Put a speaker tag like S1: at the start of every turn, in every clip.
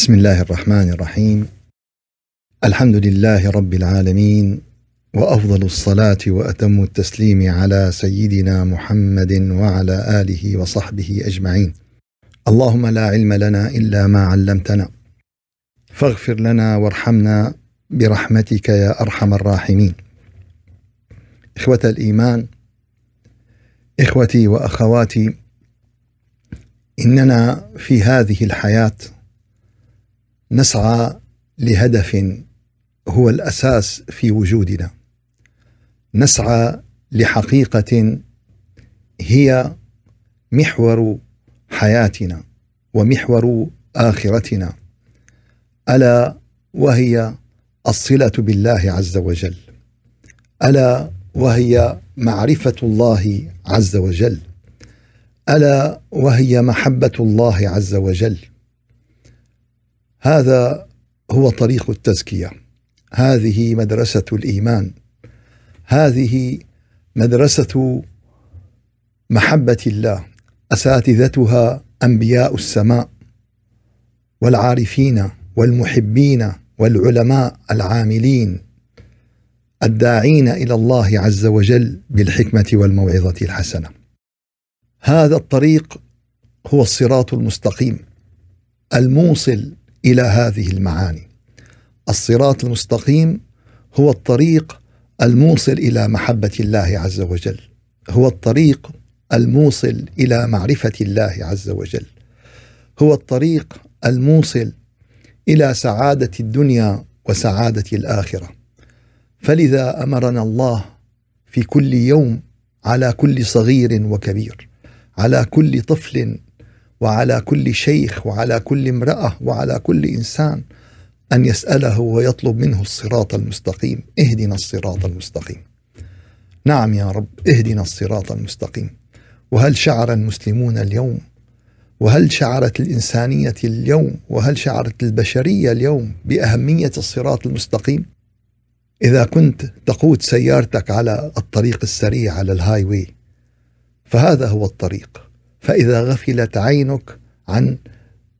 S1: بسم الله الرحمن الرحيم. الحمد لله رب العالمين وأفضل الصلاة وأتم التسليم على سيدنا محمد وعلى آله وصحبه أجمعين. اللهم لا علم لنا إلا ما علمتنا. فاغفر لنا وارحمنا برحمتك يا أرحم الراحمين. إخوة الإيمان إخوتي وأخواتي إننا في هذه الحياة نسعى لهدف هو الأساس في وجودنا. نسعى لحقيقة هي محور حياتنا ومحور آخرتنا. ألا وهي الصلة بالله عز وجل. ألا وهي معرفة الله عز وجل. ألا وهي محبة الله عز وجل. هذا هو طريق التزكية. هذه مدرسة الإيمان. هذه مدرسة محبة الله أساتذتها أنبياء السماء والعارفين والمحبين والعلماء العاملين الداعين إلى الله عز وجل بالحكمة والموعظة الحسنة. هذا الطريق هو الصراط المستقيم الموصل إلى هذه المعاني. الصراط المستقيم هو الطريق الموصل إلى محبة الله عز وجل. هو الطريق الموصل إلى معرفة الله عز وجل. هو الطريق الموصل إلى سعادة الدنيا وسعادة الآخرة. فلذا أمرنا الله في كل يوم على كل صغير وكبير على كل طفل وعلى كل شيخ وعلى كل امرأة وعلى كل إنسان أن يسأله ويطلب منه الصراط المستقيم. اهدنا الصراط المستقيم. نعم يا رب اهدنا الصراط المستقيم. وهل شعر المسلمون اليوم؟ وهل شعرت الإنسانية اليوم؟ وهل شعرت البشرية اليوم بأهمية الصراط المستقيم؟ إذا كنت تقود سيارتك على الطريق السريع على ال highway فهذا هو الطريق. فإذا غفلت عينك عن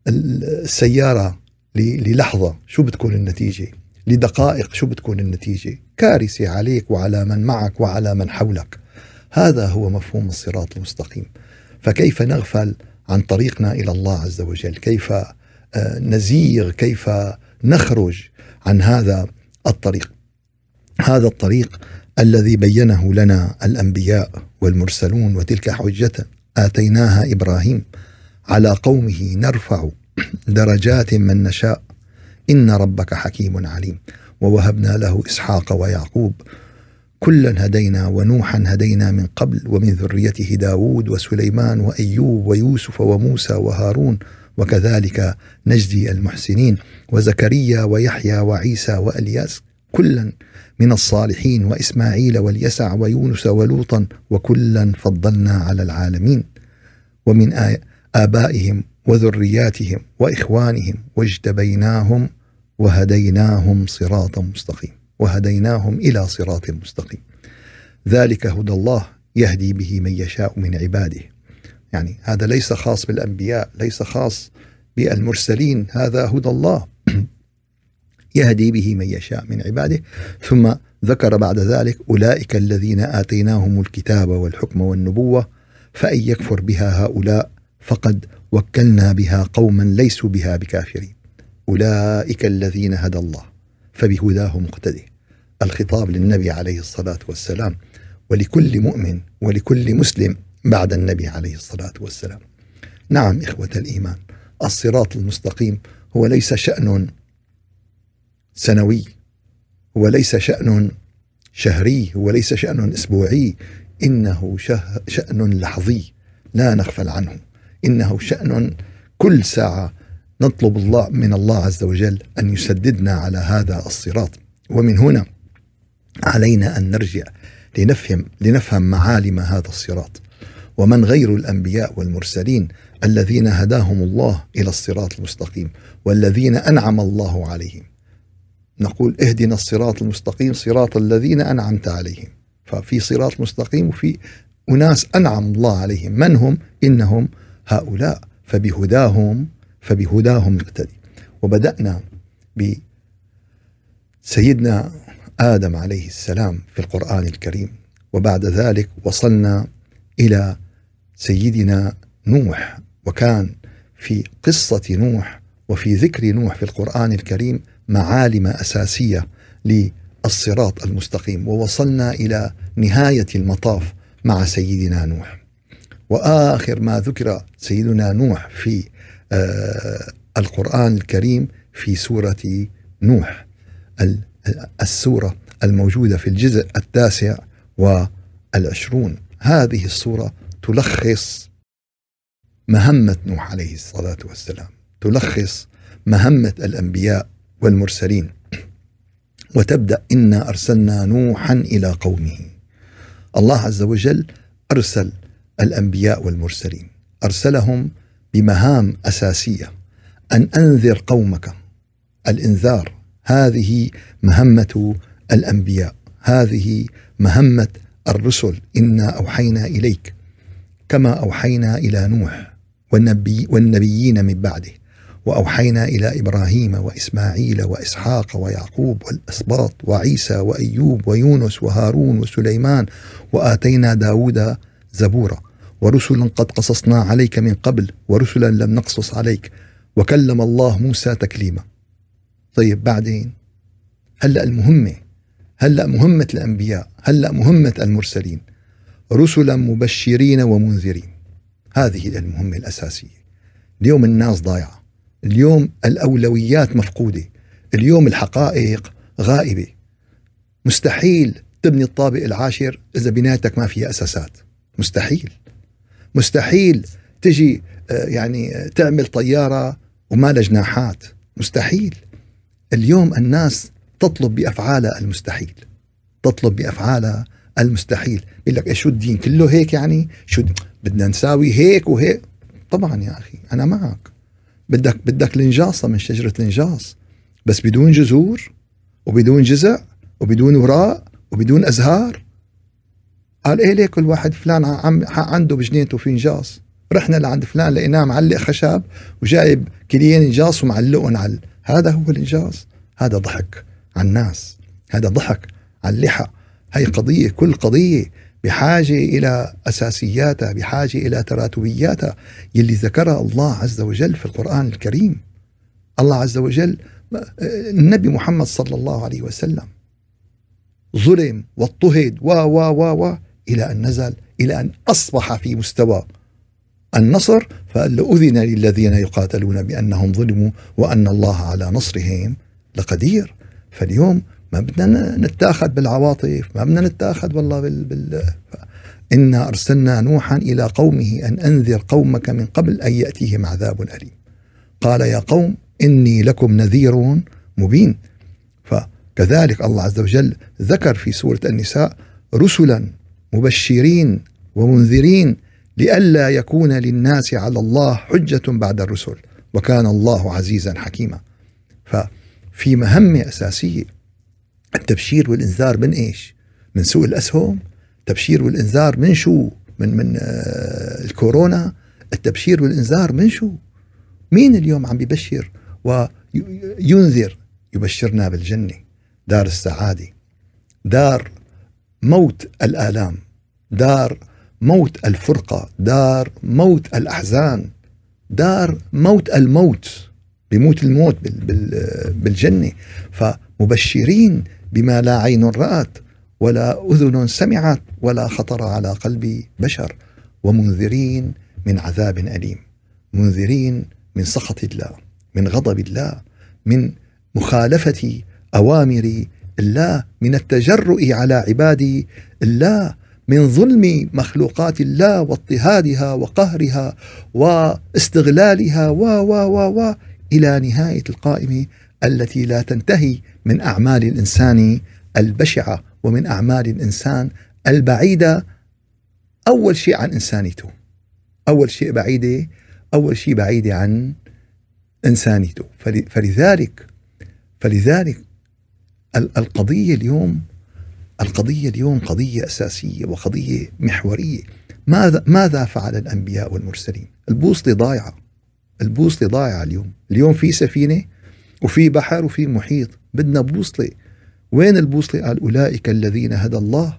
S1: السيارة للحظة شو بتكون النتيجة؟ لدقائق شو بتكون النتيجة؟ كارثة عليك وعلى من معك وعلى من حولك. هذا هو مفهوم الصراط المستقيم. فكيف نغفل عن طريقنا إلى الله عز وجل؟ كيف آه، نزيغ؟ كيف نخرج عن هذا الطريق؟ هذا الطريق الذي بينه لنا الأنبياء والمرسلون وتلك حجة آتيناها إبراهيم. على قومه نرفع درجات من نشاء. إن ربك حكيم عليم. ووهبنا له إسحاق ويعقوب. كلا هدينا ونوحا هدينا من قبل. ومن ذريته داود وسليمان وأيوب ويوسف وموسى وهارون. وكذلك نجزي المحسنين. وزكريا ويحيى وعيسى وألياس. كلا من الصالحين وإسماعيل واليسع ويونس ولوطا. وكلا فضلنا على العالمين. ومن آبائهم وذرياتهم وإخوانهم واجتبيناهم وهديناهم صراطا مستقيم وهديناهم إلى صراط مستقيم. ذلك هدى الله يهدي به من يشاء من عباده. يعني هذا ليس خاص بالأنبياء، ليس خاص بالمرسلين، هذا هدى الله يهدي به من يشاء من عباده، ثم ذكر بعد ذلك أولئك الذين آتيناهم الكتاب والحكم والنبوة فأن يكفر بها هؤلاء فقد وكلنا بها قوما ليسوا بها بكافرين. أولئك الذين هدى الله فبهداه مقتدي. الخطاب للنبي عليه الصلاة والسلام ولكل مؤمن ولكل مسلم بعد النبي عليه الصلاة والسلام. نعم إخوة الإيمان الصراط المستقيم هو ليس شأن سنوي هو ليس شأن شهري هو ليس شأن أسبوعي إنه شأن لحظي لا نغفل عنه. إنه شأن كل ساعة نطلب الله من الله عز وجل أن يسددنا على هذا الصراط. ومن هنا علينا أن نرجع لنفهم لنفهم معالم هذا الصراط. ومن غير الأنبياء والمرسلين الذين هداهم الله إلى الصراط المستقيم والذين أنعم الله عليهم. نقول اهدنا الصراط المستقيم صراط الذين أنعمت عليهم. ففي صراط مستقيم وفي أناس أنعم الله عليهم. من هم؟ إنهم هؤلاء. فبهداهم فبهداهم اقتدي وبدأنا بسيدنا آدم عليه السلام في القرآن الكريم. وبعد ذلك وصلنا إلى سيدنا نوح. وكان في قصة نوح وفي ذكر نوح في القرآن الكريم معالم أساسية للصراط المستقيم ووصلنا إلى نهاية المطاف مع سيدنا نوح. وآخر ما ذكر سيدنا نوح في آه القرآن الكريم في سورة نوح. السورة الموجودة في الجزء التاسع والعشرون. هذه السورة تلخص مهمة نوح عليه الصلاة والسلام تلخص مهمة الأنبياء والمرسلين. وتبدأ إنا أرسلنا نوحا إلى قومه. الله عز وجل أرسل الأنبياء والمرسلين. أرسلهم بمهام أساسية. أن أنذر قومك. الإنذار هذه مهمة الأنبياء. هذه مهمة الرسل. إنا أوحينا إليك. كما أوحينا إلى نوح والنبي والنبيين من بعده. وأوحينا إلى إبراهيم وإسماعيل وإسحاق ويعقوب والأسباط وعيسى وأيوب ويونس وهارون وسليمان وآتينا داود زبورا. ورسلا قد قصصنا عليك من قبل ورسلا لم نقصص عليك. وكلم الله موسى تكليما. طيب بعدين؟ هلأ المهمة هلأ مهمة الأنبياء هلأ مهمة المرسلين. رسلا مبشرين ومنذرين. هذه المهمة الأساسية. اليوم الناس ضايعة. اليوم الأولويات مفقودة اليوم الحقائق غائبة. مستحيل تبني الطابق العاشر إذا بنايتك ما فيها أساسات. مستحيل. مستحيل تجي آه، يعني تعمل طيارة وما لها جناحات مستحيل. اليوم الناس تطلب بأفعالها المستحيل. تطلب بأفعالها المستحيل. بيقول لك شو الدين؟ كله هيك يعني؟ شو بدنا نساوي هيك وهيك. طبعا يا أخي أنا معك. بدك بدك الانجاصه من شجره الانجاص بس بدون جذور وبدون جذع وبدون وراء وبدون أزهار. قال إيه ليه كل واحد فلان عم عنده بجنينته في انجاص رحنا لعند فلان لقيناه معلق خشب وجايب كليين انجاص ومعلقهم على هذا هو الإنجاز. هذا ضحك على الناس. هذا ضحك على اللحى. هي قضية كل قضية بحاجة إلى أساسياتها بحاجة إلى تراتبياتها يلي ذكرها الله عز وجل في القرآن الكريم. الله عز وجل النبي محمد صلى الله عليه وسلم ظلم واضطهد و و و و إلى أن نزل إلى أن أصبح في مستوى النصر فقال أذن للذين يقاتلون بأنهم ظلموا وأن الله على نصرهم لقدير. فاليوم ما بدنا نتاخذ بالعواطف ما بدنا نتاخذ والله بال, بال إنا أرسلنا نوحا إلى قومه أن أنذر قومك من قبل أن يأتيهم عذاب أليم. قال يا قوم إني لكم نذير مبين. فكذلك الله عز وجل ذكر في سورة النساء رسلا مبشرين ومنذرين لئلا يكون للناس على الله حجة بعد الرسل وكان الله عزيزا حكيما. ففي مهمة أساسية التبشير والإنذار من إيش؟ من سوء الأسهم التبشير والإنذار من شو؟ من من آه الكورونا التبشير والإنذار من شو؟ مين اليوم عم بيبشر وينذر؟ يبشرنا بالجنة دار السعادة دار موت الآلام دار موت الفرقة دار موت الأحزان دار موت الموت بموت الموت بالجنة. فمبشرين بما لا عين رأت ولا أذن سمعت ولا خطر على قلب بشر ومنذرين من عذاب أليم منذرين من سخط الله من غضب الله من مخالفة أوامر الله من التجرؤ على عباد الله من ظلم مخلوقات الله واضطهادها وقهرها واستغلالها و و و و إلى نهاية القائمه التي لا تنتهي من أعمال الإنسان البشعة ومن أعمال الإنسان البعيدة. أول شيء عن إنسانيته. أول شيء بعيده أول شيء بعيده عن إنسانيته. فلذلك فلذلك القضية اليوم القضية اليوم قضية أساسية وقضية محورية. ماذا ماذا فعل الأنبياء والمرسلين؟ البوصلة ضايعة. البوصلة ضايعة اليوم، اليوم في سفينة وفي بحر وفي محيط بدنا بوصلة. وين البوصلة؟ قال أولئك الذين هدى الله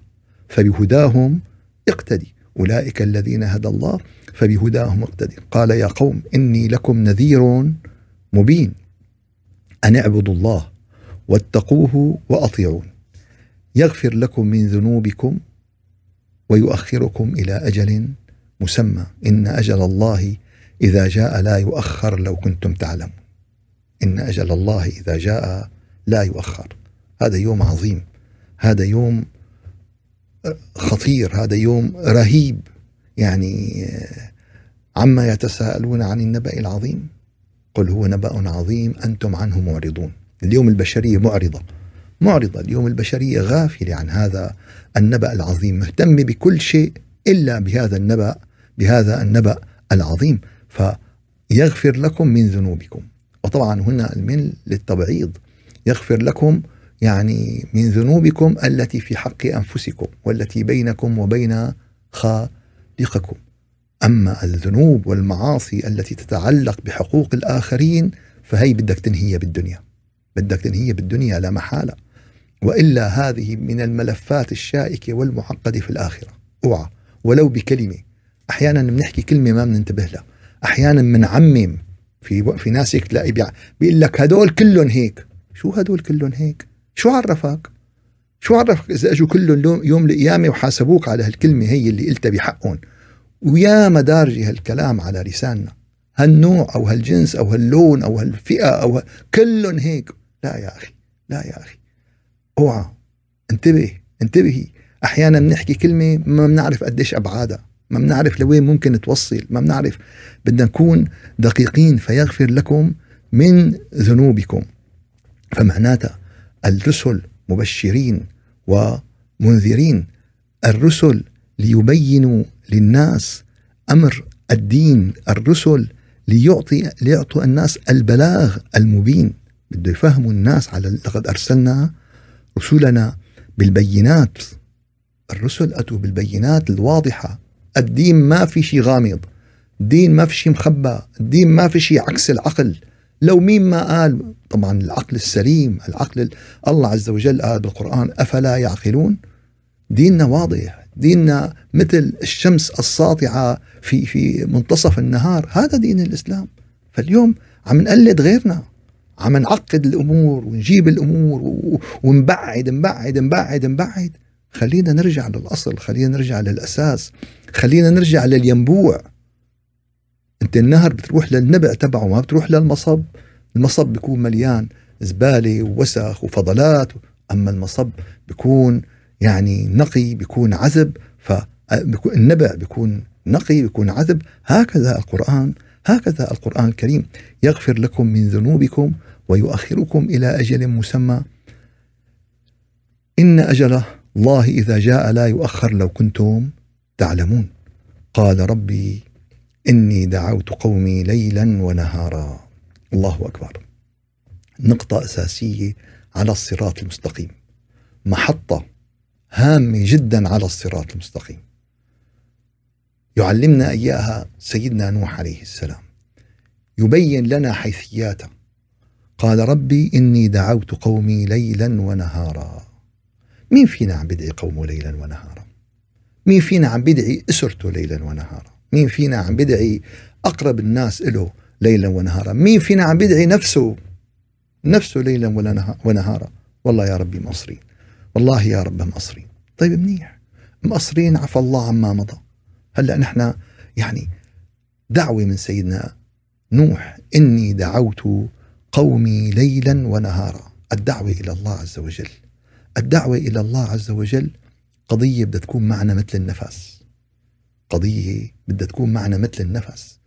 S1: فبهداهم اقتدي. أولئك الذين هدى الله فبهداهم اقتدي. قال يا قوم إني لكم نذير مبين. أن اعبدوا الله واتقوه وأطيعون. يغفر لكم من ذنوبكم ويؤخركم إلى أجل مسمى. إن أجل الله إذا جاء لا يؤخر لو كنتم تعلمون. إن أجل الله إذا جاء لا يؤخر. هذا يوم عظيم. هذا يوم خطير. هذا يوم رهيب. يعني عما يتساءلون عن النبأ العظيم؟ قل هو نبأ عظيم أنتم عنه معرضون. اليوم البشرية معرضة. معرضة. اليوم البشرية غافلة عن هذا النبأ العظيم. مهتمة بكل شيء إلا بهذا النبأ بهذا النبأ العظيم. فيغفر لكم من ذنوبكم. وطبعا هنا المن للتبعيض. يغفر لكم يعني من ذنوبكم التي في حق أنفسكم والتي بينكم وبين خالقكم. أما الذنوب والمعاصي التي تتعلق بحقوق الآخرين فهي بدك تنهيها بالدنيا. بدك تنهيها بالدنيا لا محالة. وإلا هذه من الملفات الشائكة والمعقدة في الآخرة. أوعى. ولو بكلمة. أحيانا بنحكي كلمة ما بننتبه لها. أحيانا بنعمم في في ناس تلاقي بيقول لك هدول كلهم هيك. شو هدول كلهم هيك؟ شو عرفك؟ شو عرفك إذا إجوا كلهم يوم القيامة وحاسبوك على هالكلمة هي اللي قلتها بحقهم؟ ويا مدارجي هالكلام على لساننا. هالنوع أو هالجنس أو هاللون أو هالفئة أو ه... كلهم هيك. لا يا أخي لا يا أخي. أوعى. انتبه انتبهي. أحيانا بنحكي كلمة ما بنعرف قديش أبعادها. ما بنعرف لوين ممكن توصل ما بنعرف. بدنا نكون دقيقين فيغفر لكم من ذنوبكم. فمعناتها الرسل مبشرين ومنذرين. الرسل ليبينوا للناس أمر الدين. الرسل ليعطي ليعطوا الناس البلاغ المبين. بده يفهموا الناس على لقد أرسلنا رسلنا بالبينات. الرسل أتوا بالبينات الواضحة. الدين ما في شيء غامض. الدين ما في شيء مخبى الدين ما في شيء عكس العقل. لو مين ما قال طبعا العقل السليم العقل الله عز وجل قال بالقرآن أفلا يعقلون؟ ديننا واضح. ديننا مثل الشمس الساطعة في في منتصف النهار. هذا دين الإسلام. فاليوم عم نقلد غيرنا. عم نعقد الأمور ونجيب الأمور ونبعد نبعد نبعد نبعد. خلينا نرجع للأصل خلينا نرجع للأساس خلينا نرجع للينبوع. أنت النهر بتروح للنبع تبعه ما بتروح للمصب. المصب بيكون مليان زبالة ووسخ وفضلات أما المصب بيكون يعني نقي بيكون عذب فالنبع بيكون نقي بيكون عذب. هكذا القرآن هكذا القرآن الكريم. يغفر لكم من ذنوبكم ويؤخركم إلى أجل مسمى. إن أجل الله إذا جاء لا يؤخر لو كنتم تعلمون. قال ربي إني دعوت قومي ليلا ونهارا. الله أكبر. نقطة أساسية على الصراط المستقيم. محطة هامة جدا على الصراط المستقيم. يعلمنا إياها سيدنا نوح عليه السلام. يبين لنا حيثياته قال ربي إني دعوت قومي ليلا ونهارا. مين فينا عم بدعي قومه ليلا ونهارا؟ مين فينا عم بدعي أسرته ليلا ونهارا؟ مين فينا عم بدعي أقرب الناس له ليلا ونهارا؟ مين فينا عم بدعي نفسه؟ نفسه ليلا ونهارا؟ والله يا ربي مقصرين. والله يا رب مقصرين. طيب منيح. مقصرين عفى الله عما مضى. هلأ نحن يعني دعوة من سيدنا نوح إني دعوت قومي ليلا ونهارا. الدعوة إلى الله عز وجل. الدعوة إلى الله عز وجل قضية بدها تكون معنا مثل النفس قضية بدها تكون معنا مثل النفس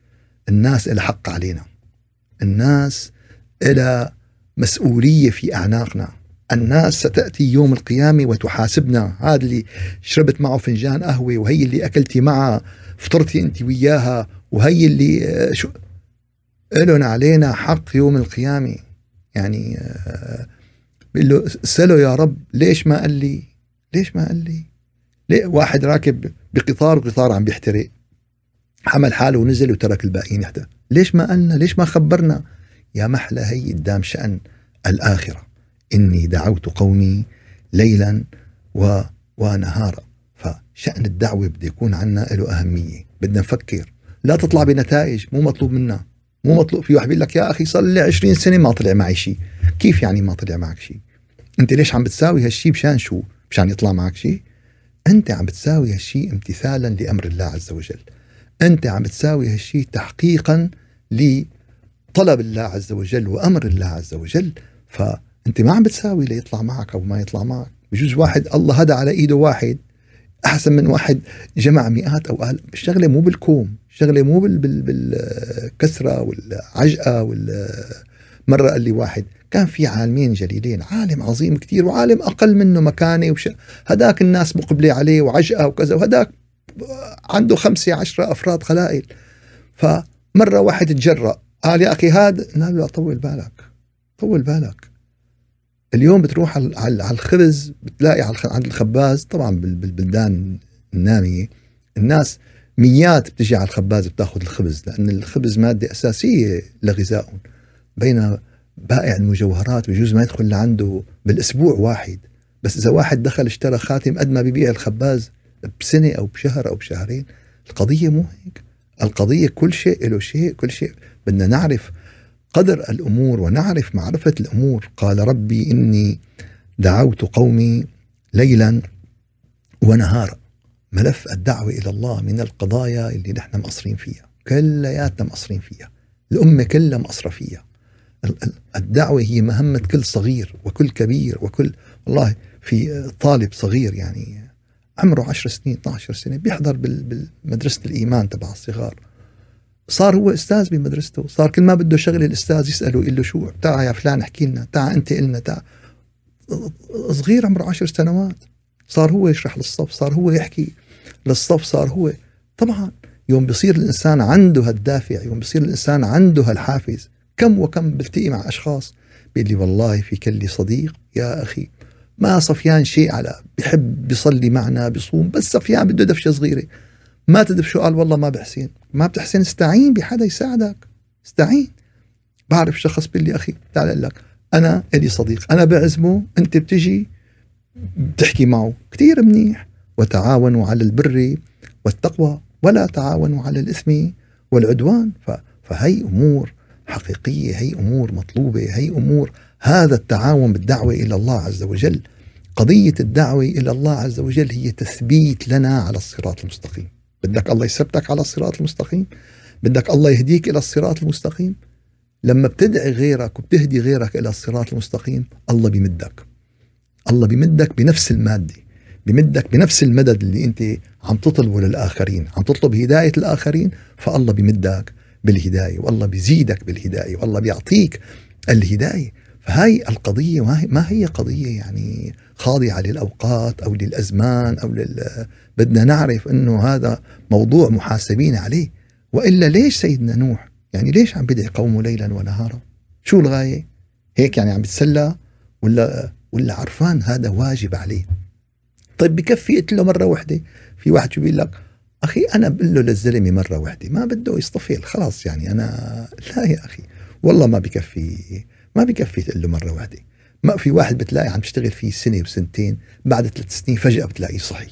S1: الناس إلى حق علينا. الناس إلى مسؤولية في أعناقنا. الناس ستأتي يوم القيامة وتحاسبنا. هذا اللي شربت معه فنجان قهوة وهي اللي أكلتي معها فطرتي أنت وياها وهي اللي آه، شو؟ إلهم علينا حق يوم القيامة. يعني آه، بيقول له اسأله يا رب ليش ما قال لي؟ ليش ما قال لي؟ ليه واحد راكب بقطار وقطار عم بيحترق؟ حمل حاله ونزل وترك الباقيين يحترق ليش ما قالنا؟ ليش ما خبرنا؟ يا محلى هي قدام شأن الآخرة. إني دعوت قومي ليلا و... ونهارا. فشأن الدعوة بده يكون عنا له أهمية. بدنا نفكر. لا تطلع بنتائج مو مطلوب منا. مو مطلوب. في واحد بيقول لك يا أخي صار لي 20 سنة ما طلع معي شيء كيف يعني ما طلع معك شيء أنت ليش عم بتساوي هالشيء مشان شو؟ مشان يطلع معك شيء أنت عم بتساوي هالشيء امتثالا لأمر الله عز وجل. أنت عم بتساوي هالشيء تحقيقا لطلب الله عز وجل وأمر الله عز وجل. فأنت ما عم بتساوي ليطلع معك أو ما يطلع معك. بجوز واحد الله هدى على إيده واحد. أحسن من واحد جمع مئات أو الاف الشغلة مو بالكوم الشغلة مو بالكسرة والعجقة وال مره قال لي واحد. كان في عالمين جليلين عالم عظيم كثير وعالم أقل منه مكانة وش هداك الناس مقبلة عليه وعجقة وكذا وهداك عنده خمسة عشرة أفراد قلائل فمرة واحد تجرأ قال يا أخي هذا قال له طول بالك طول بالك. اليوم بتروح على الخبز بتلاقي عند الخباز طبعا بالبلدان النامية الناس ميات بتجي على الخباز بتاخذ الخبز لأن الخبز مادة أساسية لغذائهم. بين بائع المجوهرات بجوز ما يدخل لعنده بالأسبوع واحد. بس إذا واحد دخل اشترى خاتم قد ما بيبيع الخباز بسنة أو بشهر أو بشهرين. القضية مو هيك. القضية كل شيء له شيء كل شيء. بدنا نعرف قدر الأمور ونعرف معرفة الأمور. قال ربي إني دعوت قومي ليلا ونهارا. ملف الدعوة إلى الله من القضايا اللي نحن مقصرين فيها. كلياتنا مقصرين فيها. الأمة كلها مقصرة فيها. الدعوة هي مهمة كل صغير وكل كبير وكل والله في طالب صغير يعني عمره 10 سنين 12 سنة بيحضر بمدرسة الإيمان تبع الصغار. صار هو أستاذ بمدرسته صار كل ما بده شغله الأستاذ يسأله يقول له شو تعا يا فلان احكي لنا تعا أنت قلنا تعا. صغير عمره عشر سنوات صار هو يشرح للصف صار هو يحكي للصف صار هو. طبعا يوم بصير الإنسان عنده هالدافع يوم بصير الإنسان عنده هالحافز كم وكم بلتقي مع أشخاص بيقول لي والله في كلي صديق يا أخي ما صفيان شيء على بحب بيصلي معنا بيصوم بس صفيان بده دفشة صغيرة. ما تدفشوا قال والله ما بحسن ما بتحسن استعين بحدا يساعدك. استعين. بعرف شخص بيقول لي أخي تعال أقول لك أنا إلي صديق أنا بعزمه أنت بتجي بتحكي معه كثير منيح. وتعاونوا على البر والتقوى ولا تعاونوا على الإثم والعدوان. فهي أمور حقيقية هي أمور مطلوبة هي أمور هذا التعاون بالدعوة إلى الله عز وجل. قضية الدعوة إلى الله عز وجل هي تثبيت لنا على الصراط المستقيم. بدك الله يثبتك على الصراط المستقيم بدك الله يهديك إلى الصراط المستقيم. لما بتدعي غيرك وبتهدي غيرك إلى الصراط المستقيم الله بيمدك. الله بيمدك بنفس المادة بمدك بنفس المدد اللي أنت عم تطلبه للآخرين عم تطلب هداية الآخرين فالله بيمدك بالهداية والله بيزيدك بالهداية والله بيعطيك الهداية. فهاي القضية ما هي قضية يعني خاضعة للأوقات أو للأزمان أو لل بدنا نعرف إنه هذا موضوع محاسبين عليه. وإلا ليش سيدنا نوح؟ يعني ليش عم بدعي قومه ليلا ونهارا؟ شو الغاية؟ هيك يعني عم بتسلى؟ ولا ولا عرفان هذا واجب عليه؟ طيب بكفي قلت له مرة واحدة في واحد شو بيقول لك؟ أخي أنا بقول له للزلمة مرة واحدة ما بده يصطفل خلاص يعني أنا لا يا أخي والله ما بكفي ما بكفي تقول له مرة واحدة ما في واحد بتلاقي عم تشتغل فيه سنة وسنتين بعد ثلاث سنين فجأة بتلاقيه صحي.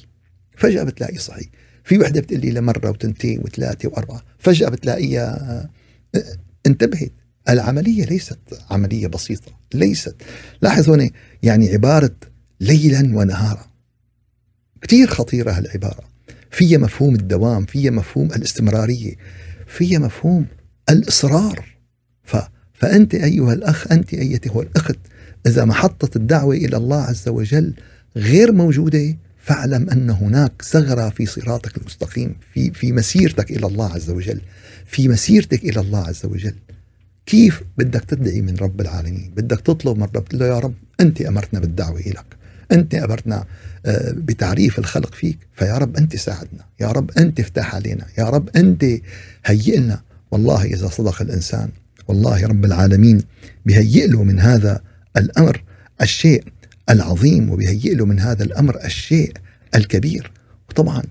S1: فجأة بتلاقيه صحي في وحدة بتقول لي لمرة وتنتين وثلاثه وأربعة. فجأة بتلاقيها آه، انتبهت. العملية ليست عملية بسيطة ليست. لاحظ هنا يعني عبارة ليلا ونهارا. كثير خطيرة هالعبارة. فيها مفهوم الدوام فيها مفهوم الاستمرارية فيها مفهوم الإصرار. ف... فأنت أيها الأخ أنت أيتها الأخت إذا محطة الدعوة إلى الله عز وجل غير موجودة فاعلم أن هناك ثغرة في صراطك المستقيم في, في مسيرتك إلى الله عز وجل في مسيرتك إلى الله عز وجل. كيف بدك تدعي من رب العالمين؟ بدك تطلب من رب له يا رب أنت أمرتنا بالدعوة إليك أنت أمرتنا آه، بتعريف الخلق فيك. فيا رب أنت ساعدنا. يا رب أنت افتح علينا. يا رب أنت هيئ لنا. والله إذا صدق الإنسان والله رب العالمين بهيئ له من هذا الأمر. الشيء العظيم وبهيئ له من هذا الأمر الشيء الكبير. وطبعا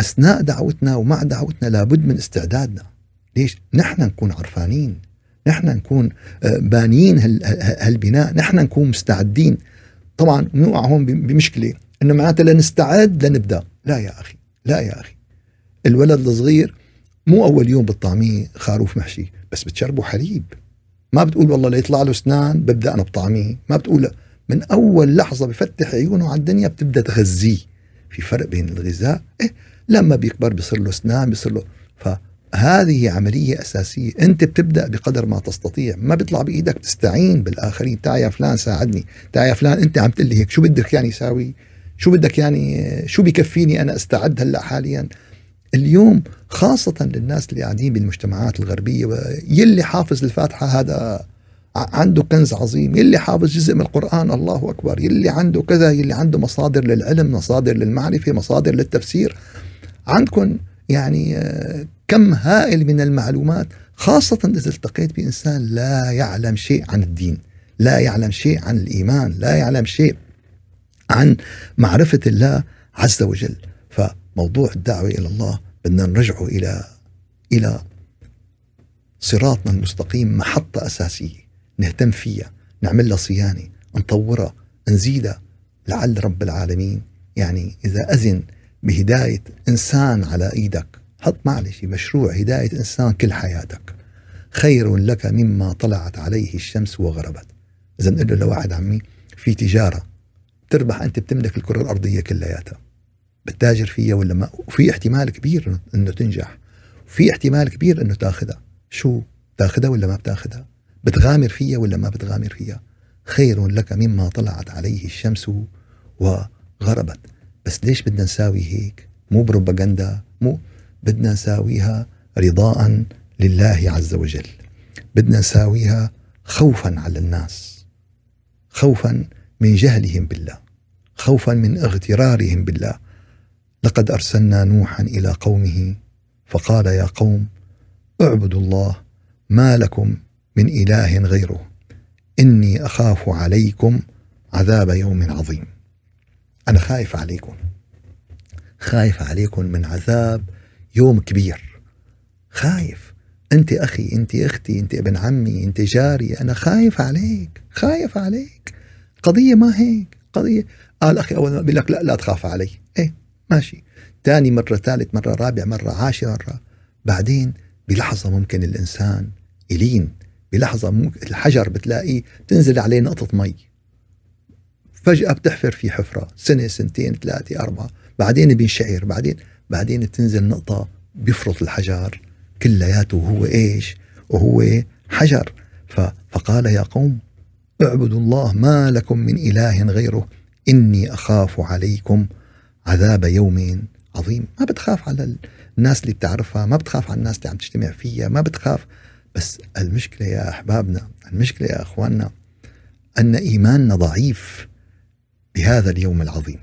S1: أثناء دعوتنا ومع دعوتنا لابد من استعدادنا. ليش؟ نحن نكون عرفانين. نحن نكون آه، بانيين هالبناء. نحن نكون مستعدين. طبعا نوقع هون بمشكلة. إنه معناتها لنستعد لنبدأ. لا يا أخي. لا يا أخي. الولد الصغير مو أول يوم بتطعميه خروف محشي بس بتشربه حليب. ما بتقول والله ليطلع له أسنان ببدأ أنا بطعمية. ما بتقول من أول لحظة بفتح عيونه على الدنيا بتبدأ تغذيه. في فرق بين الغذاء إيه لما بيكبر بيصير له أسنان بيصير له فهذه عملية أساسية. أنت بتبدأ بقدر ما تستطيع. ما بيطلع بإيدك تستعين بالآخرين. تعال يا فلان ساعدني. تعال يا فلان أنت عم تقول لي هيك. شو بدك يعني ساوي شو بدك يعني؟ شو بكفيني أنا أستعد هلأ حاليا؟ اليوم خاصة للناس اللي قاعدين بالمجتمعات الغربية يلي حافظ الفاتحة هذا عنده كنز عظيم. يلي حافظ جزء من القرآن. الله أكبر. يلي عنده كذا يلي عنده مصادر للعلم مصادر للمعرفة مصادر للتفسير. عندكم يعني آه، كم هائل من المعلومات خاصة إذا التقيت بإنسان لا يعلم شيء عن الدين لا يعلم شيء عن الإيمان لا يعلم شيء عن معرفة الله عز وجل. فموضوع الدعوة إلى الله بدنا نرجعه إلى إلى صراطنا المستقيم محطة أساسية. نهتم فيها نعمل لها صيانة نطورها نزيدها لعل رب العالمين. يعني إذا أذن بهداية إنسان على إيدك حط معلش مشروع هداية إنسان كل حياتك. خير لك مما طلعت عليه الشمس وغربت. إذا نقول له لواحد عمي في تجارة تربح أنت بتملك الكرة الأرضية كلياتها. بتتاجر فيها ولا ما؟ وفي احتمال كبير إنه تنجح. في احتمال كبير إنه تأخذها. شو؟ تأخذها ولا ما بتأخذها؟ بتغامر فيها ولا ما بتغامر فيها؟ خير لك مما طلعت عليه الشمس وغربت. بس ليش بدنا نساوي هيك؟ مو بروباغندا مو بدنا نساويها رضاء لله عز وجل. بدنا نساويها خوفا على الناس خوفا من جهلهم بالله خوفا من اغترارهم بالله. لقد أرسلنا نوحا إلى قومه فقال يا قوم اعبدوا الله ما لكم من إله غيره. إني أخاف عليكم عذاب يوم عظيم. أنا خايف عليكم. خايف عليكم من عذاب يوم كبير. خايف. أنت أخي أنت أختي أنت ابن عمي أنت جاري أنا خايف عليك خايف عليك. قضية ما هيك؟ قضية. قال أخي أول ما بقول لك لا لا تخاف علي. إيه ماشي. ثاني مرة ثالث مرة رابع مرة عاشر مرة. بعدين بلحظة ممكن الإنسان يلين. بلحظة ممكن الحجر بتلاقيه تنزل عليه نقطة مي. فجأة بتحفر في حفرة سنة سنتين ثلاثة أربعة بعدين بينشعر بعدين بعدين تنزل نقطة بيفرط الحجر كلياته هو إيش؟ وهو حجر. فقال يا قوم اعبدوا الله ما لكم من إله غيره إني أخاف عليكم عذاب يوم عظيم. ما بتخاف على الناس اللي بتعرفها ما بتخاف على الناس اللي عم تجتمع فيها ما بتخاف بس المشكلة يا أحبابنا المشكلة يا أخواننا أن إيماننا ضعيف بهذا اليوم العظيم.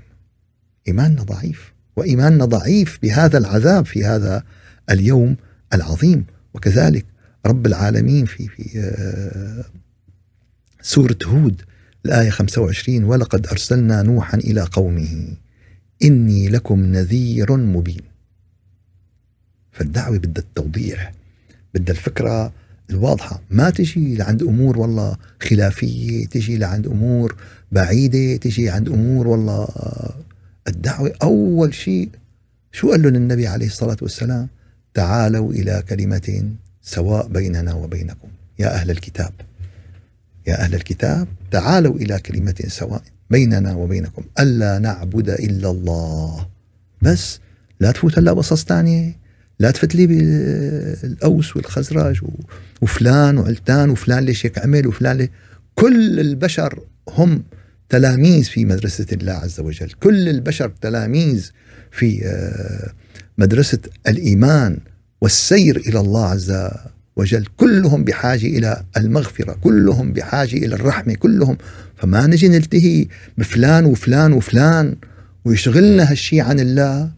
S1: إيماننا ضعيف وإيماننا ضعيف بهذا العذاب في هذا اليوم العظيم. وكذلك رب العالمين في في آه، سورة هود الآية 25 ولقد أرسلنا نوحا إلى قومه إني لكم نذير مبين. فالدعوة بدها التوضيح. بدها الفكرة الواضحة. ما تجي لعند أمور والله خلافية تجي لعند أمور بعيدة تجي عند أمور والله الدعوة. أول شيء شو قال لهم النبي عليه الصلاة والسلام؟ تعالوا إلى كلمة سواء بيننا وبينكم. يا أهل الكتاب يا أهل الكتاب تعالوا إلى كلمة سواء بيننا وبينكم. ألا نعبد إلا الله. بس لا تفوت هلا قصص ثانية لا تفت لي بالأوس والخزرج وفلان وعلتان وفلان ليش هيك عمل وفلان ليه كل البشر هم تلاميذ في مدرسة الله عز وجل. كل البشر تلاميذ في آه، مدرسة الإيمان والسير إلى الله عز وجل. كلهم بحاجة إلى المغفرة كلهم بحاجة إلى الرحمة كلهم. فما نجي نلتهي بفلان وفلان وفلان ويشغلنا هالشيء عن الله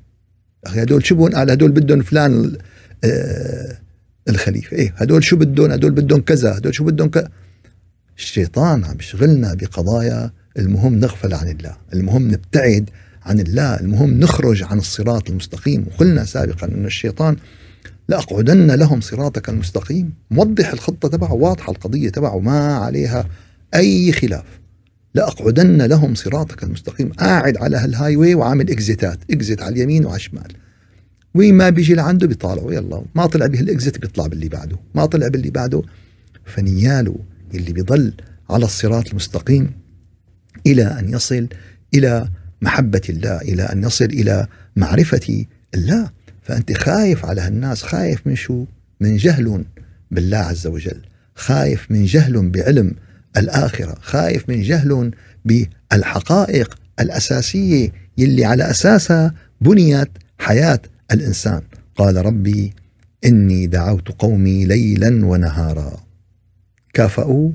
S1: أخي هدول شو بون قال هدول بدهم فلان آه الخليفة. إيه هدول شو بدهم؟ هدول بدهم كذا هدول شو بدهم كذا الشيطان عم يشغلنا بقضايا المهم نغفل عن الله المهم نبتعد عن الله المهم نخرج عن الصراط المستقيم. وقلنا سابقا أن الشيطان لأقعدن لهم صراطك المستقيم. موضح الخطة تبعه واضحة القضية تبعه ما عليها أي خلاف. لأقعدن لهم صراطك المستقيم. قاعد على هال highway وعامل exit ات exit على اليمين وعلى الشمال. وين ما بيجي لعنده بيطالعه يلا. ما طلع بهال exit بيطلع باللي بعده. ما طلع باللي بعده. فنياله اللي بيضل على الصراط المستقيم إلى أن يصل إلى محبة الله إلى أن يصل إلى معرفة الله. فأنت خايف على هالناس خايف من شو؟ من جهل بالله عز وجل. خايف من جهل بعلم الآخرة. خايف من جهل بالحقائق الأساسية يلي على أساسها بنيت حياة الإنسان. قال ربي إني دعوت قومي ليلا ونهارا. كافأوا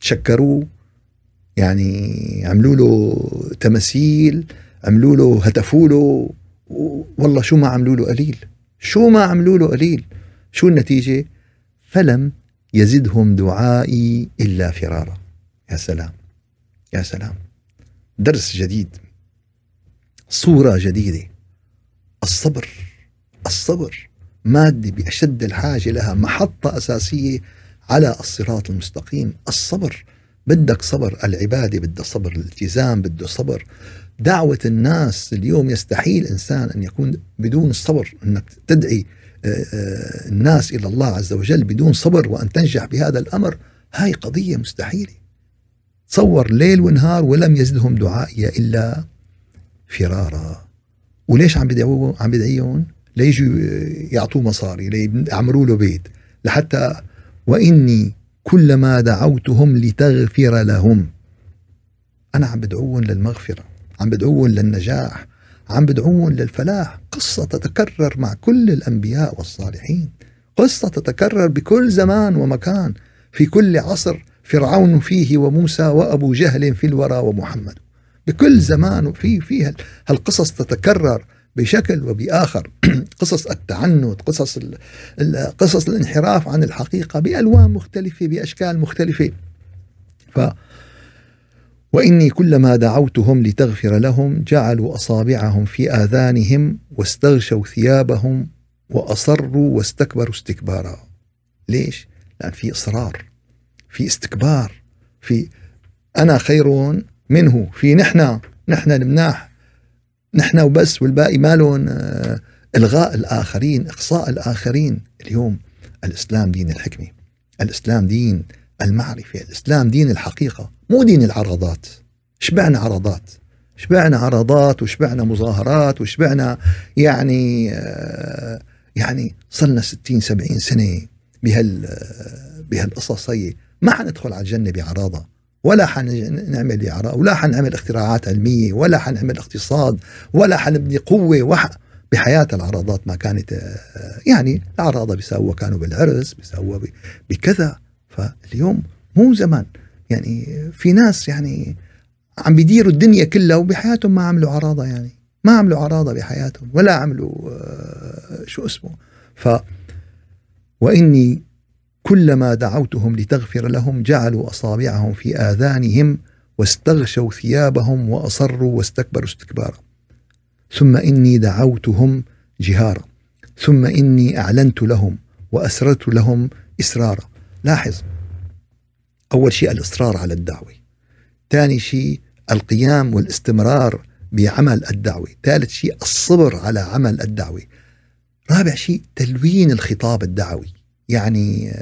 S1: شكروا يعني عملوا له تماثيل عملوا له هتفوا له والله شو ما عملوا له قليل. شو ما عملوا له قليل. شو النتيجة؟ فلم يزدهم دعائي إلا فرارا. يا سلام. يا سلام. درس جديد. صورة جديدة. الصبر. الصبر. مادة بأشد الحاجة لها. محطة أساسية على الصراط المستقيم. الصبر. بدك صبر. العبادة بدها صبر. الالتزام بده صبر. دعوة الناس. اليوم يستحيل إنسان أن يكون بدون صبر. أنك تدعي الناس إلى الله عز وجل بدون صبر وأن تنجح بهذا الأمر هاي قضية مستحيلة. تصور ليل ونهار ولم يزدهم دعائي إلا فرارا. وليش عم بدعوه عم بدعيهم؟ ليجوا يعطوه مصاري؟ ليعمروا له بيت؟ لحتى وإني كلما دعوتهم لتغفر لهم أنا عم بدعوهم للمغفرة عم بدعوهم للنجاح. عم بدعوهم للفلاح. قصة تتكرر مع كل الأنبياء والصالحين. قصة تتكرر بكل زمان ومكان. في كل عصر فرعون فيه وموسى وأبو جهل في الورى ومحمد. بكل زمان وفي فيها هالقصص تتكرر بشكل وبآخر. قصص التعنت قصص قصص الانحراف عن الحقيقة بألوان مختلفة بأشكال مختلفة. ف وإني كلما دعوتهم لتغفر لهم جعلوا أصابعهم في آذانهم واستغشوا ثيابهم وأصروا واستكبروا استكبارا. ليش؟ لأن في إصرار في استكبار في أنا خير منه في نحن نحن المناح نحن وبس والباقي مالهم آه، إلغاء الآخرين إقصاء الآخرين. اليوم الإسلام دين الحكمة الإسلام دين المعرفة الإسلام دين الحقيقة. مو دين العرضات. شبعنا عرضات. شبعنا عرضات وشبعنا مظاهرات وشبعنا يعني آه، يعني صرنا 60 70 سنة بهال آه، بهالقصص هي. ما حندخل على الجنة بعراضة. ولا حنعمل إعراء ولا حنعمل اختراعات علمية ولا حنعمل اقتصاد ولا حنبني قوة وح بحياة العراضات ما كانت آه، يعني العراضة بيساووا كانوا بالعرس بيساووا بكذا. فاليوم مو زمان. يعني في ناس يعني عم بيديروا الدنيا كلها وبحياتهم ما عملوا عراضة يعني ما عملوا عراضة بحياتهم ولا عملوا آه، شو اسمه. ف وإني كلما دعوتهم لتغفر لهم جعلوا أصابعهم في آذانهم واستغشوا ثيابهم وأصروا واستكبروا استكبارا. ثم إني دعوتهم جهارا. ثم إني أعلنت لهم وأسررت لهم إسرارا. لاحظ أول شيء الإصرار على الدعوة ثاني شيء القيام والاستمرار بعمل الدعوة ثالث شيء الصبر على عمل الدعوة. رابع شيء تلوين الخطاب الدعوي يعني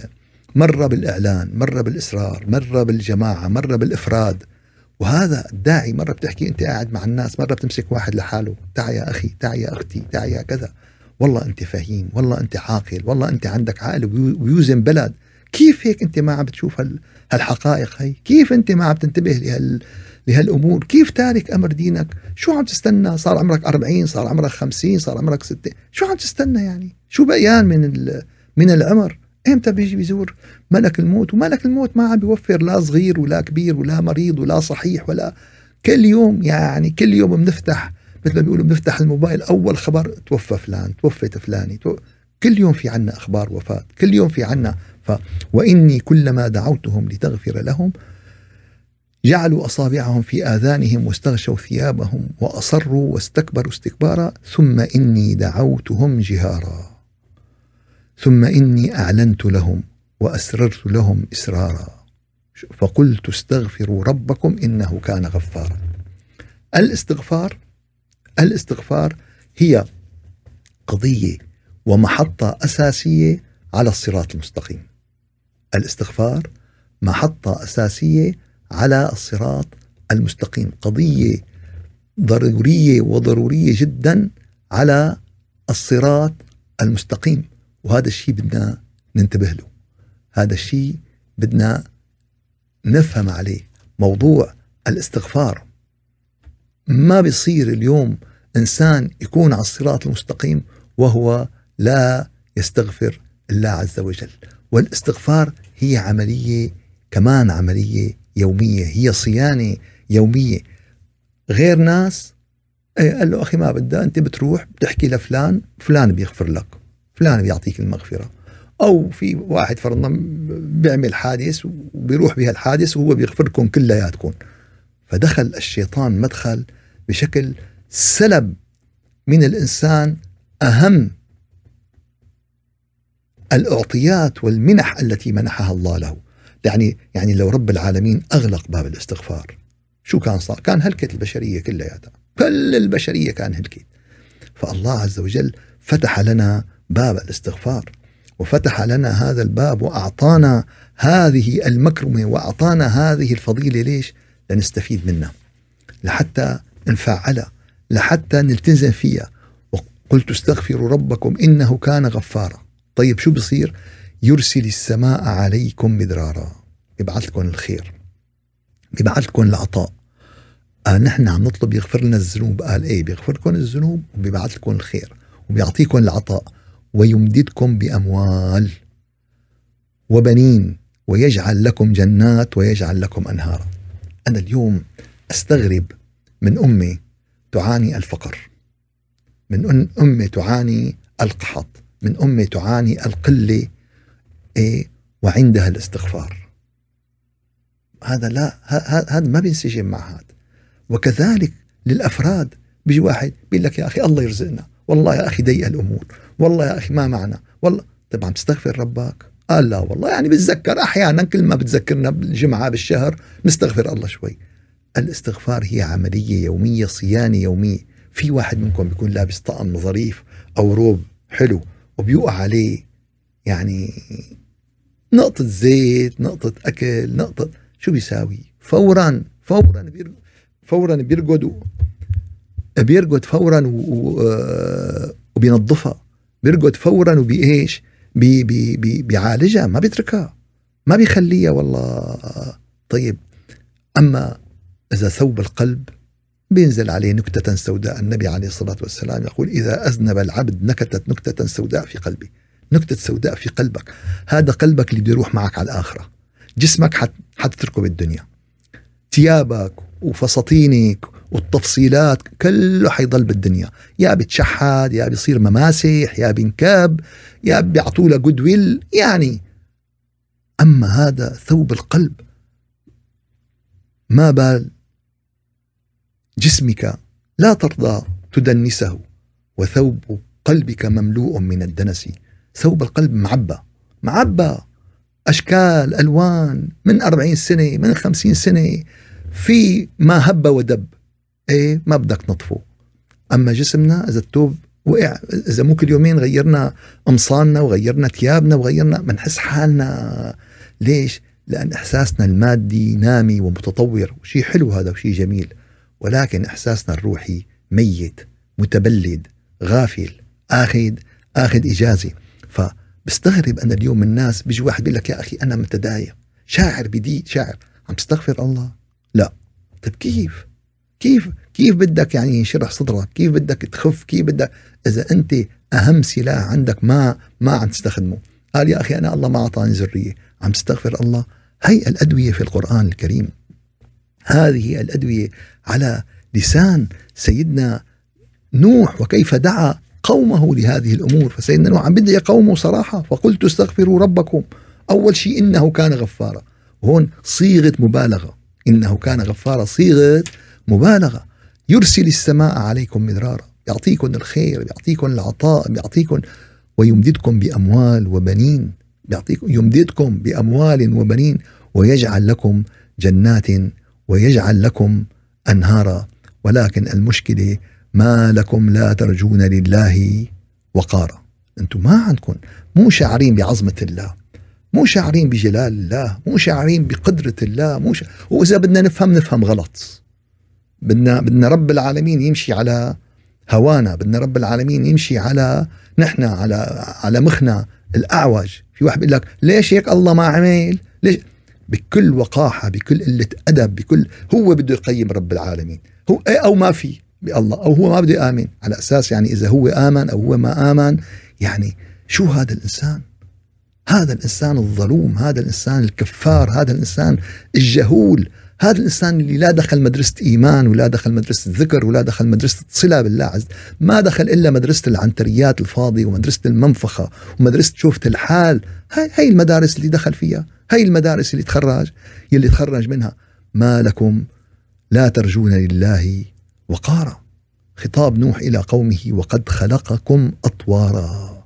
S1: مرة بالإعلان مرة بالإصرار مرة بالجماعة مرة بالإفراد وهذا الداعي مرة بتحكي أنت قاعد مع الناس مرة بتمسك واحد لحاله تعا يا أخي تعا يا أختي تعا يا كذا. والله أنت فهيم والله أنت عاقل والله أنت عندك عقل ويوزن بلد. كيف هيك أنت ما عم بتشوف هالحقائق هي؟ كيف أنت ما عم تنتبه لهال لهالأمور؟ كيف تارك أمر دينك؟ شو عم تستنى؟ صار عمرك 40 صار عمرك 50 صار عمرك 60 شو عم تستنى يعني؟ شو بقيان من من العمر إمتى بيجي بيزور ملك الموت؟ وملك الموت ما عم بيوفر لا صغير ولا كبير ولا مريض ولا صحيح ولا كل يوم يعني كل يوم بنفتح مثل ما بيقولوا بنفتح الموبايل أول خبر توفى فلان توفت فلاني تو... كل يوم في عنا أخبار وفاة كل يوم في عنا ف... وإني كلما دعوتهم لتغفر لهم جعلوا أصابعهم في آذانهم واستغشوا ثيابهم وأصروا واستكبروا استكبارا ثم إني دعوتهم جهارا. ثم إني أعلنت لهم وأسررت لهم إسرارا. فقلت استغفروا ربكم إنه كان غفارا. الاستغفار الاستغفار هي قضية ومحطة أساسية على الصراط المستقيم. الاستغفار محطة أساسية على الصراط المستقيم قضية ضرورية وضرورية جدا على الصراط المستقيم. وهذا الشيء بدنا ننتبه له. هذا الشيء بدنا نفهم عليه. موضوع الاستغفار. ما بيصير اليوم إنسان يكون على الصراط المستقيم وهو لا يستغفر الله عز وجل. والاستغفار هي عملية كمان عملية يومية هي صيانة يومية. غير ناس إيه قال له أخي ما بدها أنت بتروح بتحكي لفلان فلان بيغفر لك فلان بيعطيك المغفرة. أو في واحد فرضنا بيعمل حادث وبيروح بها الحادث وهو بيغفركم كلياتكم. فدخل الشيطان مدخل بشكل سلب من الإنسان أهم الأعطيات والمنح التي منحها الله له. يعني يعني لو رب العالمين أغلق باب الاستغفار شو كان صار؟ كان هلكت البشرية كلياتها. كل البشرية كان هلكت. فالله عز وجل فتح لنا باب الاستغفار وفتح لنا هذا الباب وأعطانا هذه المكرمة وأعطانا هذه الفضيلة ليش؟ لنستفيد منها لحتى نفعلها لحتى نلتزم فيها. وقلت استغفروا ربكم إنه كان غفارا. طيب شو بصير؟ يرسل السماء عليكم مدرارا. يبعث لكم الخير. يبعث لكم العطاء. آه نحن عم نطلب يغفر لنا الذنوب. قال إيه بيغفر لكم الذنوب وبيبعث لكم الخير وبيعطيكم العطاء ويمددكم بأموال وبنين ويجعل لكم جنات ويجعل لكم أنهارا. أنا اليوم أستغرب من أمي تعاني الفقر. من أمي تعاني القحط. من أمي تعاني القلة إيه وعندها الاستغفار. هذا لا هذا ما بينسجم مع هذا. وكذلك للأفراد بيجي واحد بيقول لك يا أخي الله يرزقنا. والله يا أخي ضيق الأمور. والله يا أخي ما معنا. والله طيب عم تستغفر ربك؟ قال لا والله. يعني بتذكر أحيانا كل ما بتذكرنا بالجمعة بالشهر نستغفر الله شوي. الاستغفار هي عملية يومية صيانة يومية. في واحد منكم بيكون لابس طقم ظريف أو روب حلو وبيوقع عليه. يعني نقطة زيت نقطة أكل نقطة شو بيساوي؟ فورا فورا بير فورا بيرقد بيرقد فورا وبينظفها. بيرقد فورا وبايش بي بي بي بيعالجها ما بيتركها ما بيخليها والله. طيب أما إذا ثوب القلب بينزل عليه نكتة سوداء. النبي عليه الصلاة والسلام يقول إذا أذنب العبد نكتت نكتة سوداء في قلبه نكتة سوداء في قلبك. هذا قلبك اللي بيروح معك على الآخرة. جسمك حت حتتركه بالدنيا. ثيابك وفساتينك والتفصيلات كله حيضل بالدنيا. يا بتشحد يا بيصير مماسح يا بنكب يا بيعطوا له جود ويل يعني أما هذا ثوب القلب ما بال جسمك لا ترضى تدنسه وثوب قلبك مملوء من الدنس. ثوب القلب معبى معبى. أشكال ألوان من أربعين سنة من خمسين سنة. في ما هب ودب إيه ما بدك نطفه. أما جسمنا إذا التوب وقع إذا مو كل يومين غيرنا قمصاننا وغيرنا ثيابنا وغيرنا بنحس حالنا. ليش؟ لأن إحساسنا المادي نامي ومتطور وشيء حلو هذا وشيء جميل. ولكن إحساسنا الروحي ميت متبلد غافل آخذ آخذ إجازة. فبستغرب أنا اليوم الناس بيجي واحد بيقول لك يا أخي أنا متداين شاعر بدي شاعر. عم تستغفر الله؟ لا. طيب كيف؟ كيف؟ كيف بدك يعني ينشرح صدرك؟ كيف بدك تخف؟ كيف بدك؟ إذا أنت أهم سلاح عندك ما ما عم تستخدمه. قال يا أخي أنا الله ما أعطاني ذرية. عم تستغفر الله؟ هي الأدوية في القرآن الكريم. هذه الأدوية على لسان سيدنا نوح وكيف دعا قومه لهذه الأمور. فسيدنا نوح عم بدعي قومه صراحة. فقلت استغفروا ربكم. أول شيء إنه كان غفارا. هون صيغة مبالغة. إنه كان غفارا. صيغة مبالغة. يرسل السماء عليكم مدرارا. يعطيكم الخير يعطيكم العطاء يعطيكم ويمددكم بأموال وبنين. يعطيكم يمددكم بأموال وبنين. ويجعل لكم جنات ويجعل لكم انهارا ولكن المشكلة ما لكم لا ترجون لله وقارا. أنتم ما عندكم مو شاعرين بعظمة الله مو شاعرين بجلال الله مو شاعرين بقدرة الله مو ش... وإذا بدنا نفهم نفهم غلط. بدنا بدنا رب العالمين يمشي على هوانا بدنا رب العالمين يمشي على نحن على على مخنا الأعوج. في واحد بيقول لك ليش هيك الله ما عمل؟ ليش؟ بكل وقاحة بكل قلة أدب بكل هو بده يقيم رب العالمين. هو إيه أو ما في بالله أو هو ما بده يآمن. على أساس يعني إذا هو آمن أو هو ما آمن يعني شو هذا الإنسان؟ هذا الإنسان الظلوم هذا الإنسان الكفار هذا الإنسان الجهول هذا الإنسان اللي لا دخل مدرسة إيمان ولا دخل مدرسة ذكر ولا دخل مدرسة صلة بالله عز ما دخل إلا مدرسة العنتريات الفاضية ومدرسة المنفخة ومدرسة شوفة الحال. هاي هاي المدارس اللي دخل فيها. هاي المدارس اللي تخرج يلي تخرج منها ما لكم لا ترجون لله وقارا. خطاب نوح إلى قومه وقد خلقكم أطوارا.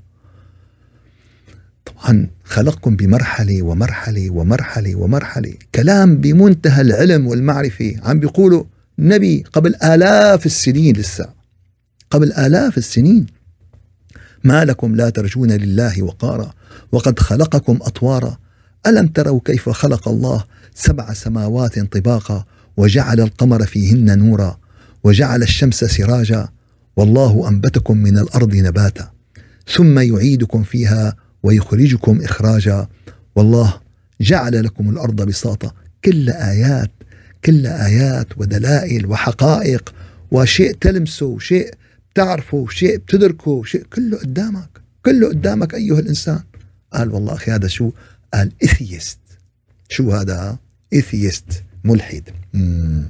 S1: طبعا خلقكم بمرحلة ومرحلة ومرحلة ومرحلة. كلام بمنتهى العلم والمعرفة. عم بيقولوا نبي قبل آلاف السنين لسه. قبل آلاف السنين. ما لكم لا ترجون لله وقارا. وقد خلقكم أطوارا. ألم تروا كيف خلق الله سبع سماوات طباقا وجعل القمر فيهن نورا وجعل الشمس سراجا والله أنبتكم من الأرض نباتا ثم يعيدكم فيها ويخرجكم إخراجا والله جعل لكم الأرض بساطة كل آيات كل آيات ودلائل وحقائق وشيء تلمسه وشيء تعرفه وشيء بتدركه شيء كله قدامك كله قدامك أيها الإنسان. قال والله أخي هذا شو؟ قال atheist شو هذا؟ atheist. ملحد. مم.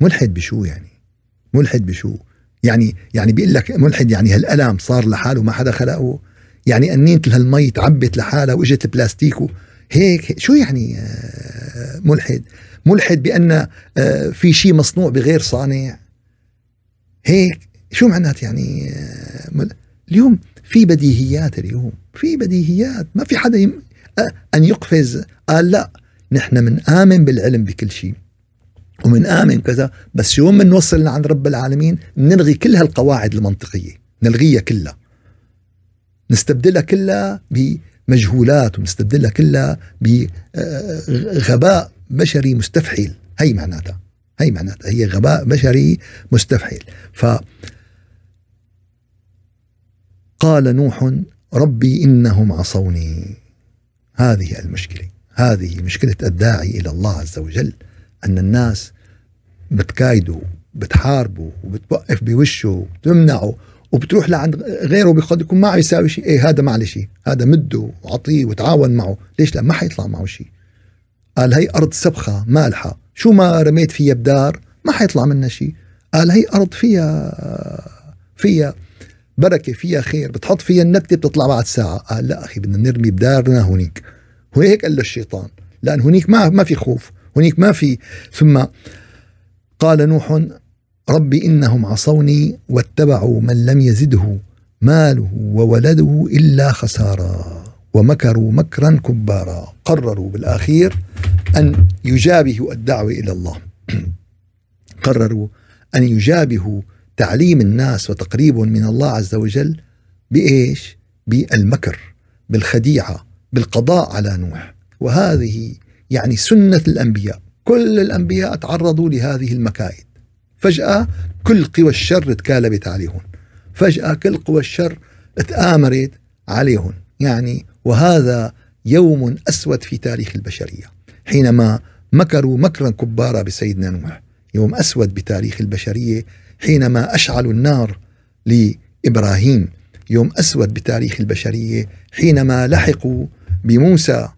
S1: ملحد بشو يعني؟ ملحد بشو؟ يعني يعني بيقول لك ملحد يعني هالقلم صار لحاله ما حدا خلقه؟ يعني أنينة هالمي تعبت لحالها وإجت البلاستيك هيك شو يعني آه، ملحد؟ ملحد بأن آه، في شيء مصنوع بغير صانع؟ هيك. شو معنات يعني آه، اليوم في بديهيات اليوم. في بديهيات. ما في حدا يم... أن يقفز. قال لا نحن من آمن بالعلم بكل شيء ومن آمن كذا. بس يوم من نوصل لعند رب العالمين؟ نلغي كل هالقواعد المنطقية نلغيها كلها. نستبدلها كلها بمجهولات ونستبدلها كلها بغباء بشري مستفحل هي معناتها هي معناتها هي غباء بشري مستفحل ف قال نوح ربي إنهم عصوني. هذه المشكلة. هذه مشكلة الداعي إلى الله عز وجل أن الناس بتكايدوا بتحاربوا وبتوقف بوشه وبتمنعه وبتروح لعند غيره بقد يكون معه يساوي شيء. إيه هذا ما شيء. هذا مده وعطيه وتعاون معه. ليش لا؟ ما حيطلع معه شيء. قال هي أرض سبخة مالحة. شو ما رميت فيها بدار ما حيطلع منها شيء. قال هي أرض فيها فيها بركة فيها خير بتحط فيها النبته بتطلع بعد ساعة. قال لا أخي بدنا نرمي بدارنا هونيك. وهيك قال له الشيطان لأن هونيك ما ما في خوف. هونيك ما في. ثم قال نوح رب إنهم عصوني واتبعوا من لم يزده ماله وولده إلا خسارا ومكروا مكرا كبارا. قرروا بالأخير أن يجابهوا الدعوة إلى الله. قرروا أن يجابهوا تعليم الناس وتقريب من الله عز وجل بإيش؟ بالمكر بالخديعة بالقضاء على نوح. وهذه يعني سنة الأنبياء. كل الأنبياء تعرضوا لهذه المكائد فجأة كل قوى الشر تكالبت عليهم فجأة كل قوى الشر تآمرت عليهم يعني وهذا يوم أسود في تاريخ البشرية. حينما مكروا مكرا كبارا بسيدنا نوح يوم أسود بتاريخ البشرية حينما أشعلوا النار لإبراهيم يوم أسود بتاريخ البشرية حينما لحقوا بموسى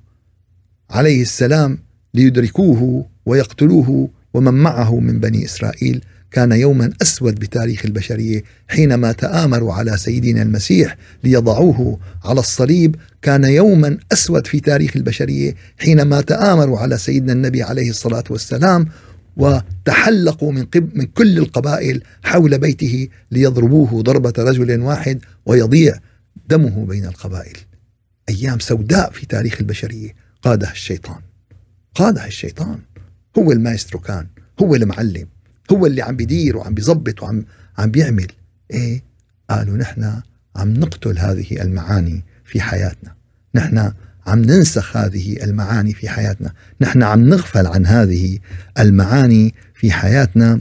S1: عليه السلام ليدركوه ويقتلوه ومن معه من بني إسرائيل كان يوما أسود بتاريخ البشرية. حينما تآمروا على سيدنا المسيح ليضعوه على الصليب كان يوما أسود في تاريخ البشرية. حينما تآمروا على سيدنا النبي عليه الصلاة والسلام وتحلقوا من قب من كل القبائل حول بيته ليضربوه ضربة رجل واحد ويضيع دمه بين القبائل. أيام سوداء في تاريخ البشرية. قادها الشيطان. قادها الشيطان. هو المايسترو كان. هو المعلم. هو اللي عم بيدير وعم بيظبط وعم عم بيعمل. إيه؟ قالوا نحن عم نقتل هذه المعاني في حياتنا. نحن عم ننسخ هذه المعاني في حياتنا. نحن عم نغفل عن هذه المعاني في حياتنا.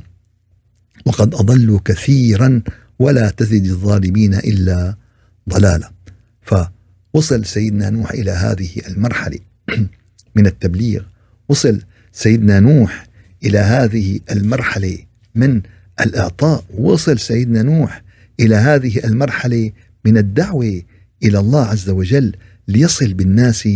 S1: وقد أضلوا كثيرا ولا تزد الظالمين إلا ضلالا. فوصل سيدنا نوح إلى هذه المرحلة. من التبليغ. وصل سيدنا نوح إلى هذه المرحلة من الإعطاء. وصل سيدنا نوح إلى هذه المرحلة من الدعوة إلى الله عز وجل. ليصل بالناس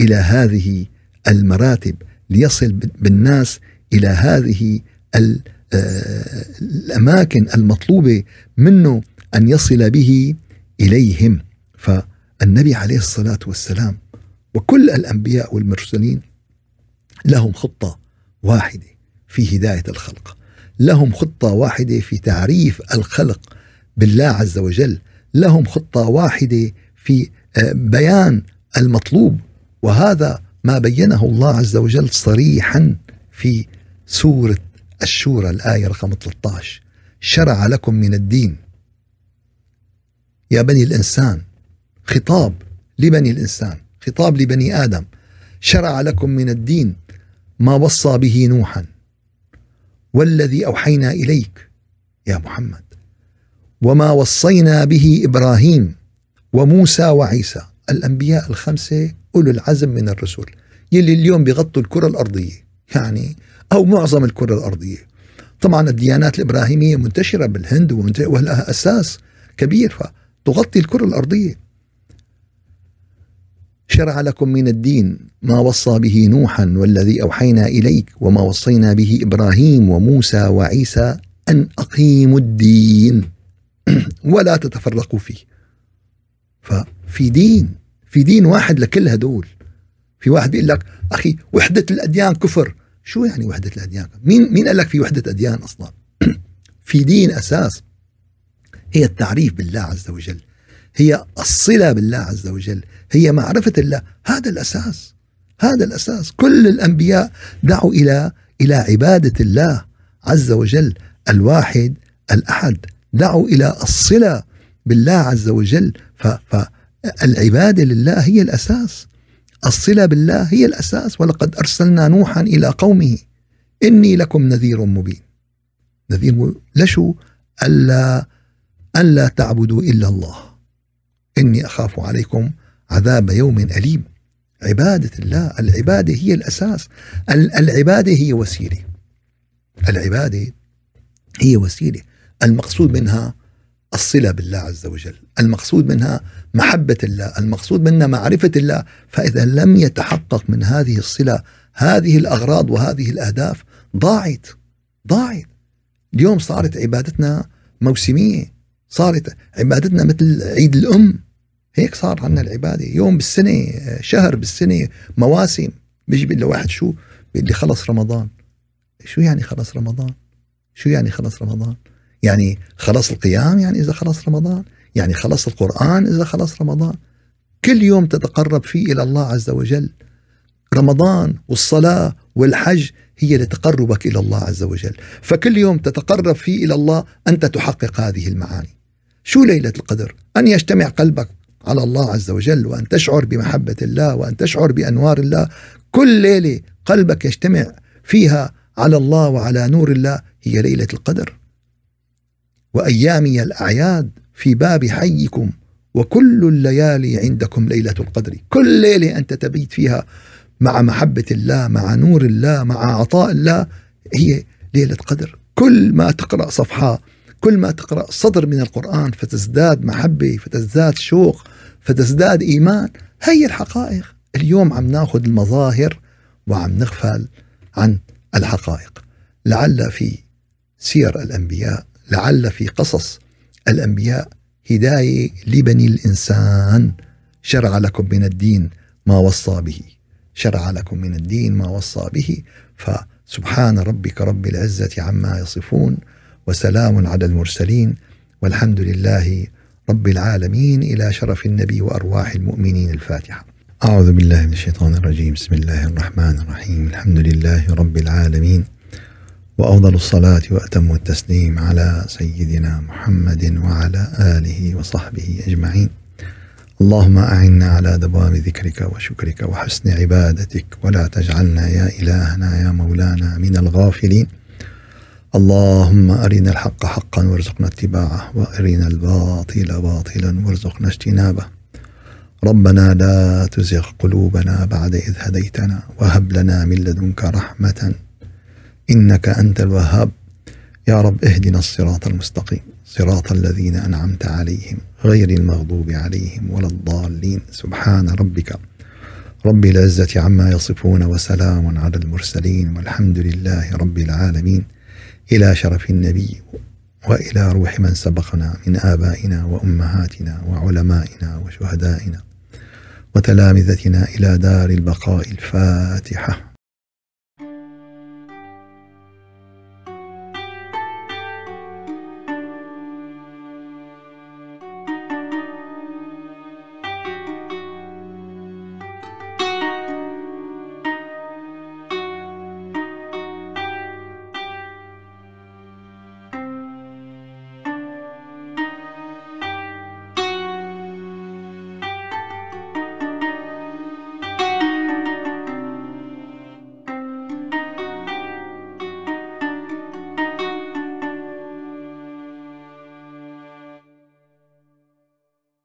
S1: إلى هذه المراتب ليصل بالناس إلى هذه آه، الأماكن المطلوبة منه أن يصل به إليهم. فالنبي عليه الصلاة والسلام وكل الأنبياء والمرسلين لهم خطة واحدة في هداية الخلق لهم خطة واحدة في تعريف الخلق بالله عز وجل لهم خطة واحدة في بيان المطلوب وهذا ما بينه الله عز وجل صريحا في سورة الشورى الآية رقم 13 شرع لكم من الدين. يا بني الإنسان خطاب لبني الإنسان خطاب لبني آدم. شرع لكم من الدين ما وصى به نوحا. والذي أوحينا إليك يا محمد. وما وصينا به إبراهيم. وموسى وعيسى الأنبياء الخمسة أولو العزم من الرسل يلي اليوم بيغطوا الكرة الأرضية يعني أو معظم الكرة الأرضية. طبعا الديانات الإبراهيمية منتشرة بالهند ولها أساس كبير فتغطي الكرة الأرضية. شرع لكم من الدين ما وصى به نوحا والذي أوحينا إليك وما وصينا به إبراهيم وموسى وعيسى أن أقيموا الدين. ولا تتفرقوا فيه. ففي دين في دين واحد لكل هدول. في واحد بيقول لك أخي وحدة الأديان كفر. شو يعني وحدة الأديان؟ مين مين قال لك في وحدة أديان أصلا؟ في دين أساس هي التعريف بالله عز وجل هي الصلة بالله عز وجل هي معرفة الله. هذا الأساس هذا الأساس. كل الأنبياء دعوا إلى إلى عبادة الله عز وجل الواحد الأحد. دعوا إلى الصلة بالله عز وجل. فالعبادة لله هي الأساس. الصلة بالله هي الأساس. ولقد أرسلنا نوحا إلى قومه إني لكم نذير مبين. نذير لشو؟ ألا ألا تعبدوا إلا الله. إني أخاف عليكم عذاب يوم أليم. عبادة الله. العبادة هي الأساس. العبادة هي وسيلة. العبادة هي وسيلة. المقصود منها الصلة بالله عز وجل. المقصود منها محبة الله المقصود منها معرفة الله. فإذا لم يتحقق من هذه الصلة هذه الأغراض وهذه الأهداف ضاعت ضاعت. اليوم صارت عبادتنا موسمية صارت عبادتنا مثل عيد الأم. هيك صار عندنا العبادة. يوم بالسنة شهر بالسنة مواسم. بيجي بيقول واحد شو؟ بيقول لي خلص رمضان. شو يعني خلص رمضان؟ شو يعني خلص رمضان؟ يعني خلص القيام يعني إذا خلص رمضان يعني خلص القرآن إذا خلص رمضان. كل يوم تتقرب فيه إلى الله عز وجل. رمضان والصلاة والحج هي لتقربك إلى الله عز وجل. فكل يوم تتقرب فيه إلى الله أنت تحقق هذه المعاني. شو ليلة القدر؟ أن يجتمع قلبك على الله عز وجل وأن تشعر بمحبة الله وأن تشعر بأنوار الله. كل ليلة قلبك يجتمع فيها على الله وعلى نور الله هي ليلة القدر. وأيامي الأعياد في باب حيكم وكل الليالي عندكم ليلة القدر. كل ليلة أنت تبيت فيها مع محبة الله مع نور الله مع عطاء الله هي ليلة قدر. كل ما تقرأ صفحة كل ما تقرأ صدر من القرآن فتزداد محبة فتزداد شوق فتزداد إيمان. هي الحقائق. اليوم عم ناخذ المظاهر وعم نغفل عن الحقائق. لعل في سير الأنبياء لعل في قصص الأنبياء هداية لبني الإنسان. شرع لكم من الدين ما وصى به. شرع لكم من الدين ما وصى به. فسبحان ربك رب العزة عما يصفون وسلام على المرسلين. والحمد لله رب العالمين. إلى شرف النبي وأرواح المؤمنين الفاتحة. أعوذ بالله من الشيطان الرجيم. بسم الله الرحمن الرحيم. الحمد لله رب العالمين. وأفضل الصلاة وأتم التسليم على سيدنا محمد وعلى آله وصحبه أجمعين. اللهم أعنا على دوام ذكرك وشكرك وحسن عبادتك. ولا تجعلنا يا إلهنا يا مولانا من الغافلين. اللهم أرنا الحق حقا وارزقنا اتباعه. وأرنا الباطل باطلا وارزقنا اجتنابه. ربنا لا تزغ قلوبنا بعد إذ هديتنا. وهب لنا من لدنك رحمة إنك أنت الوهاب. يا رب اهدنا الصراط المستقيم. صراط الذين أنعمت عليهم غير المغضوب عليهم ولا الضالين. سبحان ربك. رب العزة عما يصفون وسلام على المرسلين والحمد لله رب العالمين. إلى شرف النبي وإلى روح من سبقنا من آبائنا وأمهاتنا وعلمائنا وشهدائنا وتلامذتنا إلى دار البقاء الفاتحة.